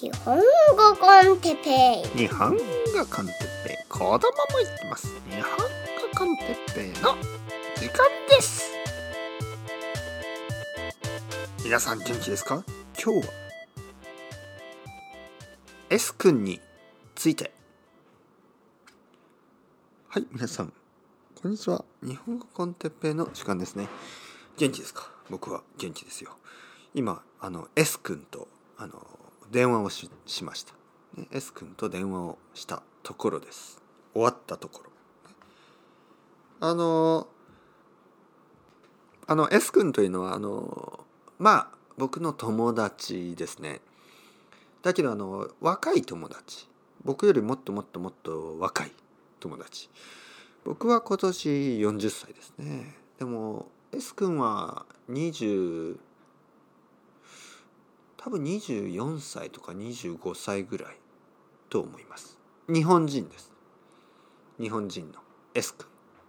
日本語 con テッペイ。日本語 con テッペイ。子供も言ってます。日本語 con テッペイの時間です。皆さん元気ですか？今日は S 君について。はい皆さんこんにちは。日本語 con テッペイの時間ですね。元気ですか？僕は元気ですよ。今あの S 君とあの電話をししました、ね、S 君と電話をしたところです。終わったところ。あのあの S 君というのはあのまあ僕の友達ですね。だけどあの若い友達。僕よりもっともっともっと若い友達。僕は今年40歳ですね。でも S 君は20多分24歳とか25歳ぐらいと思います。日本人です。日本人の。S 君。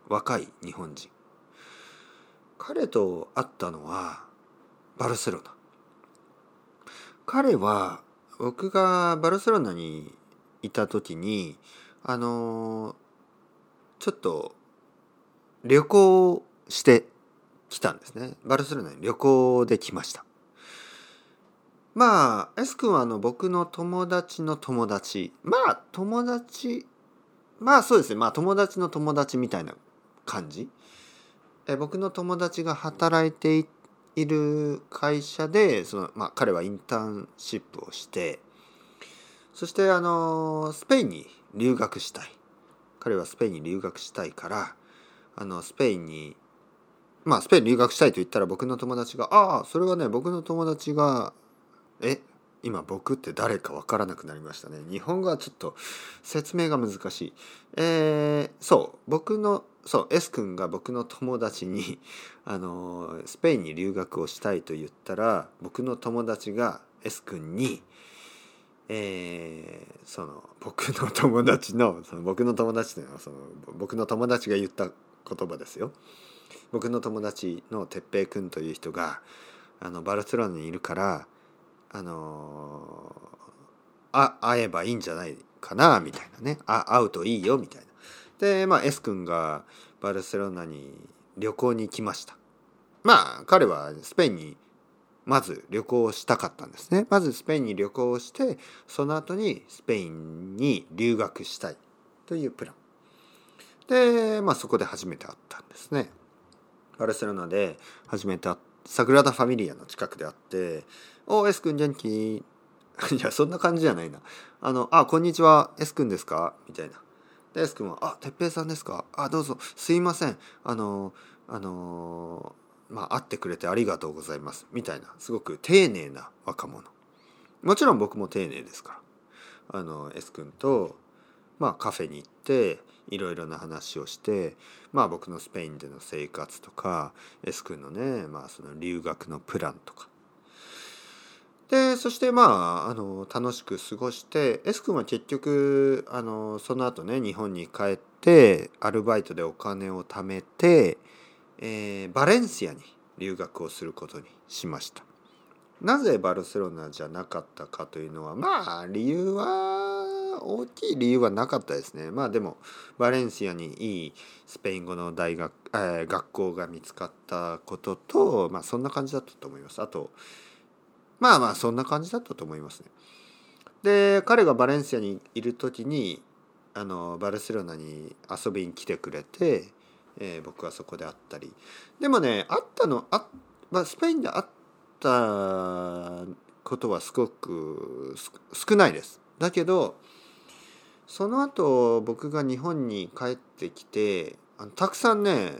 若い日本人。彼と会ったのはバルセロナ。彼は僕がバルセロナにいた時にあのちょっと旅行してきたんですね。バルセロナに旅行で来ました。まあ S 君はあの僕の友達の友達。まあ友達まあそうですね。まあ友達の友達みたいな感じ。え僕の友達が働いている会社でその、まあ、彼はインターンシップをしてそしてあのスペインに留学したい。彼はスペインに留学したいからあのスペインにまあスペイン留学したいと言ったら僕の友達が「ああそれはね僕の友達がえ今僕って誰か分からなくなりましたね。日本語はちょっと説明が難しい。えー、そう僕のそう S 君が僕の友達に あのスペインに留学をしたいと言ったら僕の友達が S 君にえー、その僕の友達のその僕の友達というのはその僕の友達が言った言葉ですよ。僕の友達の哲平君という人があのバルセロナにいるからあのあ会えばいいんじゃないかなみたいなね。あ会うといいよみたいな。でまあ S 君がバルセロナに旅行に来ました。まあ彼はスペインにまず旅行したかったんですね。まずスペインに旅行をしてその後にスペインに留学したいというプラン。でまあそこで初めて会ったんですね。バルセロナで初めて会っサグラダ・ファミリアの近くであって「お S 君元気?」いやそんな感じじゃないな「あのあこんにちは。S 君ですか?」みたいな。で S 君は「あ哲平さんですかあどうぞ。すいません。あのあのまあ会ってくれてありがとうございます」みたいな。すごく丁寧な若者。もちろん僕も丁寧ですから。あの S 君とまあカフェに行っていろいろな話をしてまあ僕のスペインでの生活とか S 君のね、まあ、その留学のプランとかでそしてまああの楽しく過ごして S 君は結局あのその後ね日本に帰ってアルバイトでお金を貯めて、えー、バレンシアに留学をすることにしました。なぜバルセロナじゃなかったかというのはまあ理由は大きい理由はなかったですね。まあでもバレンシアにいいスペイン語の大学、えー、学校が見つかったこととまあそんな感じだったと思います。あとまあまあそんな感じだったと思いますね。で彼がバレンシアにいる時にあのバルセロナに遊びに来てくれて、えー、僕はそこで会ったり。でもね会ったのあ、まあ、スペインで会ったったことはすごく少ないです。だけどその後僕が日本に帰ってきてあのたくさんね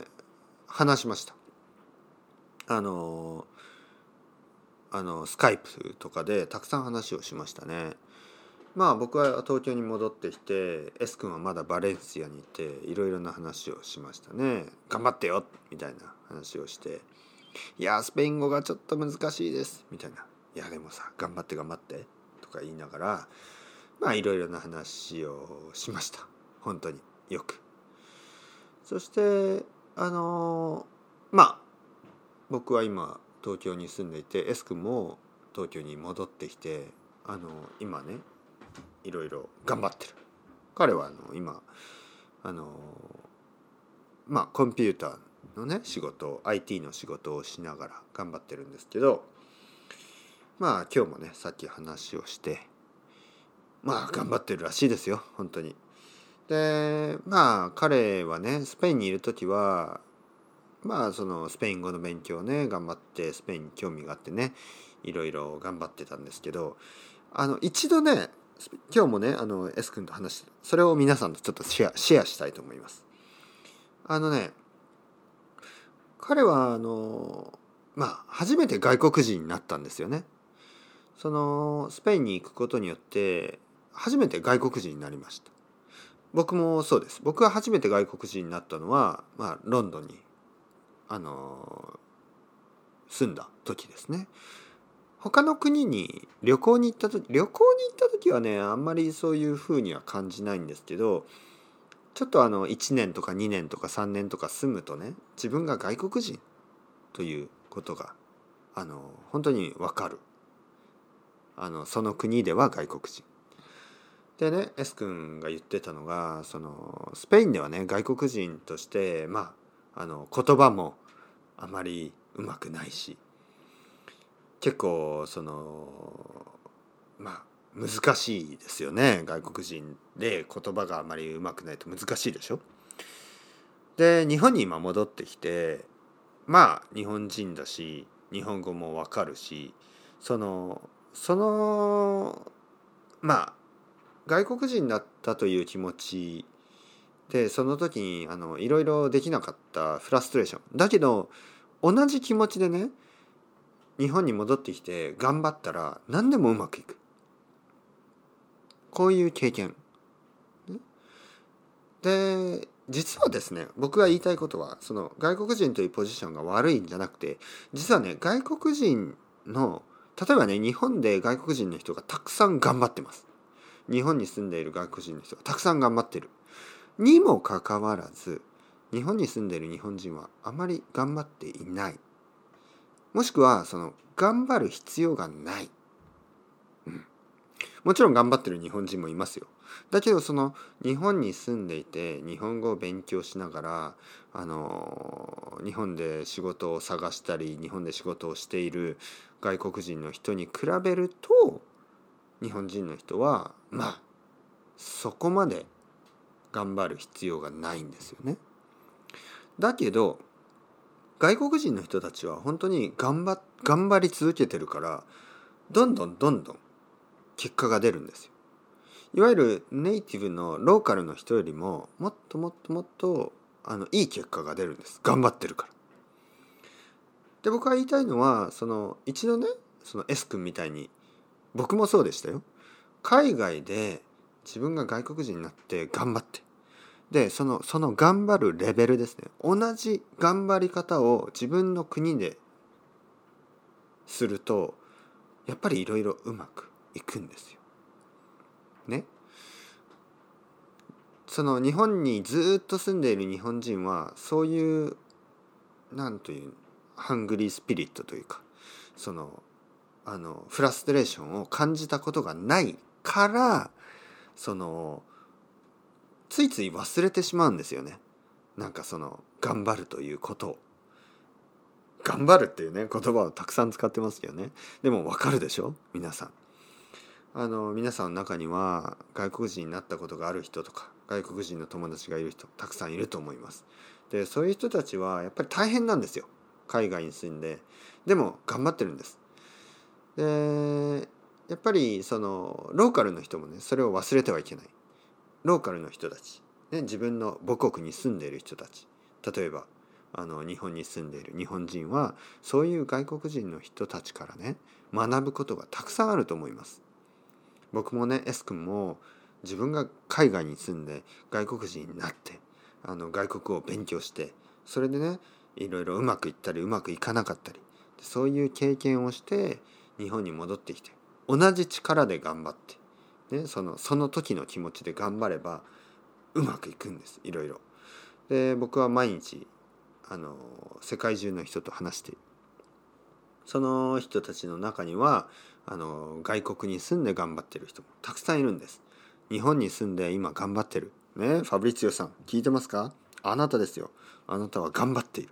話しました。あのあのスカイプとかでたくさん話をしましたね。まあ僕は東京に戻ってきて S 君はまだバレンシアにいていろいろな話をしましたね。頑張ってよみたいな話をして。いやスペイン語がちょっと難しいです」みたいな「いやでもさ頑張って頑張って」とか言いながらまあいろいろな話をしました。本当に。よく。そしてあのまあ僕は今東京に住んでいて S 君も東京に戻ってきてあの今ねいろいろ頑張ってる。彼はあの今あのまあコンピューターのね仕事 IT の仕事をしながら頑張ってるんですけどまあ今日もねさっき話をしてまあ頑張ってるらしいですよ本当に。でまあ彼はねスペインにいる時はまあそのスペイン語の勉強ね頑張ってスペインに興味があってねいろいろ頑張ってたんですけどあの一度ね今日もねあの S 君と話してそれを皆さんとちょっとシェアシェアしたいと思います。あのね彼はあのまあ初めて外国人になったんですよね。そのスペインに行くことによって初めて外国人になりました。僕もそうです。僕が初めて外国人になったのは、まあ、ロンドンに、あの住んだ時ですね。他の国に旅行に行った時旅行に行った時はねあんまりそういうふうには感じないんですけどちょっとあの1年とか2年とか3年とか住むとね自分が外国人ということがあの本当にわかるあのその国では外国人でね S 君が言ってたのがそのスペインではね外国人としてまああの言葉もあまりうまくないし結構そのまあ難しいですよね外国人で言葉があまりうまくないと難しいでしょ。で日本に今戻ってきてまあ日本人だし日本語もわかるしそのそのまあ外国人だったという気持ちでその時にあのいろいろできなかったフラストレーション。だけど同じ気持ちでね日本に戻ってきて頑張ったら何でもうまくいく。こういう経験。で実はですね僕が言いたいことはその外国人というポジションが悪いんじゃなくて実はね外国人の例えばね日本で外国人の人がたくさん頑張ってます。日本に住んでいる外国人の人がたくさん頑張ってる。にもかかわらず日本に住んでいる日本人はあまり頑張っていない。もしくはその頑張る必要がない、うん、もちろん頑張ってる日本人もいますよ。だけどその日本に住んでいて日本語を勉強しながらあの日本で仕事を探したり日本で仕事をしている外国人の人に比べると日本人の人はまあそこまで頑張る必要がないんですよね。だけど外国人の人たちは本当に頑張頑張り続けてるからどんどんどんどん結果が出るんですよ。いわゆるネイティブのローカルの人よりももっともっともっとあのいい結果が出るんです頑張ってるから。で僕が言いたいのはその一度ねその S 君みたいに僕もそうでしたよ。海外で自分が外国人になって頑張ってでそのその頑張るレベルですね同じ頑張り方を自分の国でするとやっぱりいろいろうまくいくんですよ。ね。その日本にずっと住んでいる日本人はそういうなんというハングリースピリットというかそのあのフラストレーションを感じたことがないからそのついつい忘れてしまうんですよね。なんかその頑張るということ。を頑張るっていうね言葉をたくさん使ってますけどね。でもわかるでしょ？皆さん。あの皆さんの中には外国人になったことがある人とか外国人の友達がいる人たくさんいると思います。でそういう人たちはやっぱり大変なんですよ。海外に住んで。でも頑張ってるんです。でやっぱりそのローカルの人もねそれを忘れてはいけない。ローカルの人たち、ね、自分の母国に住んでいる人たち。例えばあの日本に住んでいる日本人はそういう外国人の人たちからね学ぶことがたくさんあると思います。僕もね S 君も自分が海外に住んで外国人になってあの外国を勉強してそれでねいろいろうまくいったりうまくいかなかったりそういう経験をして日本に戻ってきて同じ力で頑張って、ね、そのその時の気持ちで頑張ればうまくいくんですいろいろ。で僕は毎日あの世界中の人と話してその人たちの中にはあの外国に住んで頑張ってる人もたくさんいるんです。日本に住んで今頑張ってる。ねファブリツィオさん聞いてますか？あなたですよ。あなたは頑張っている。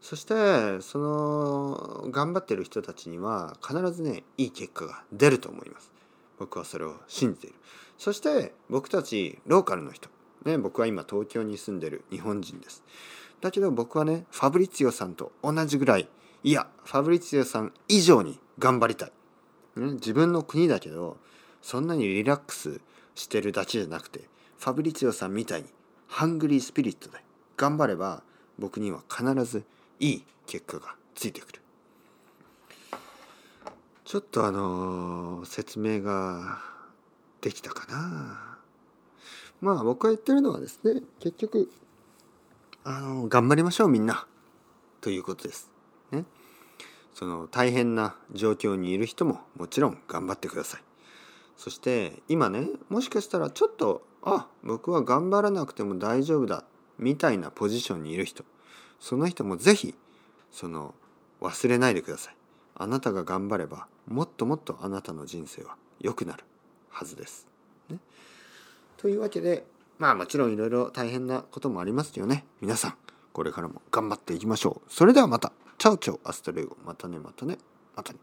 そしてその頑張ってる人たちには必ずねいい結果が出ると思います。僕はそれを信じている。そして僕たちローカルの人。ね僕は今東京に住んでる日本人です。だけど僕はねファブリツィオさんと同じぐらいいやファブリツィオさん以上に頑張りたい、ね、自分の国だけどそんなにリラックスしてるだけじゃなくてファブリツィオさんみたいにハングリースピリットで頑張れば僕には必ずいい結果がついてくる。ちょっとあのー、説明ができたかな。まあ僕が言ってるのはですね結局あのー、頑張りましょうみんな。ということです。ね。その大変な状況にいる人ももちろん頑張ってください。そして今ねもしかしたらちょっとあ僕は頑張らなくても大丈夫だみたいなポジションにいる人。その人も是非その忘れないでください。あなたが頑張ればもっともっとあなたの人生は良くなるはずです。ね、というわけでまあもちろんいろいろ大変なこともありますよね。皆さんこれからも頑張っていきましょう。それではまた。チャオチャオ hasta luego。またねまたね。またね。